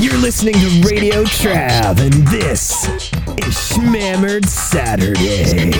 You're listening to Radio Trav, and this is Schmammered Saturday.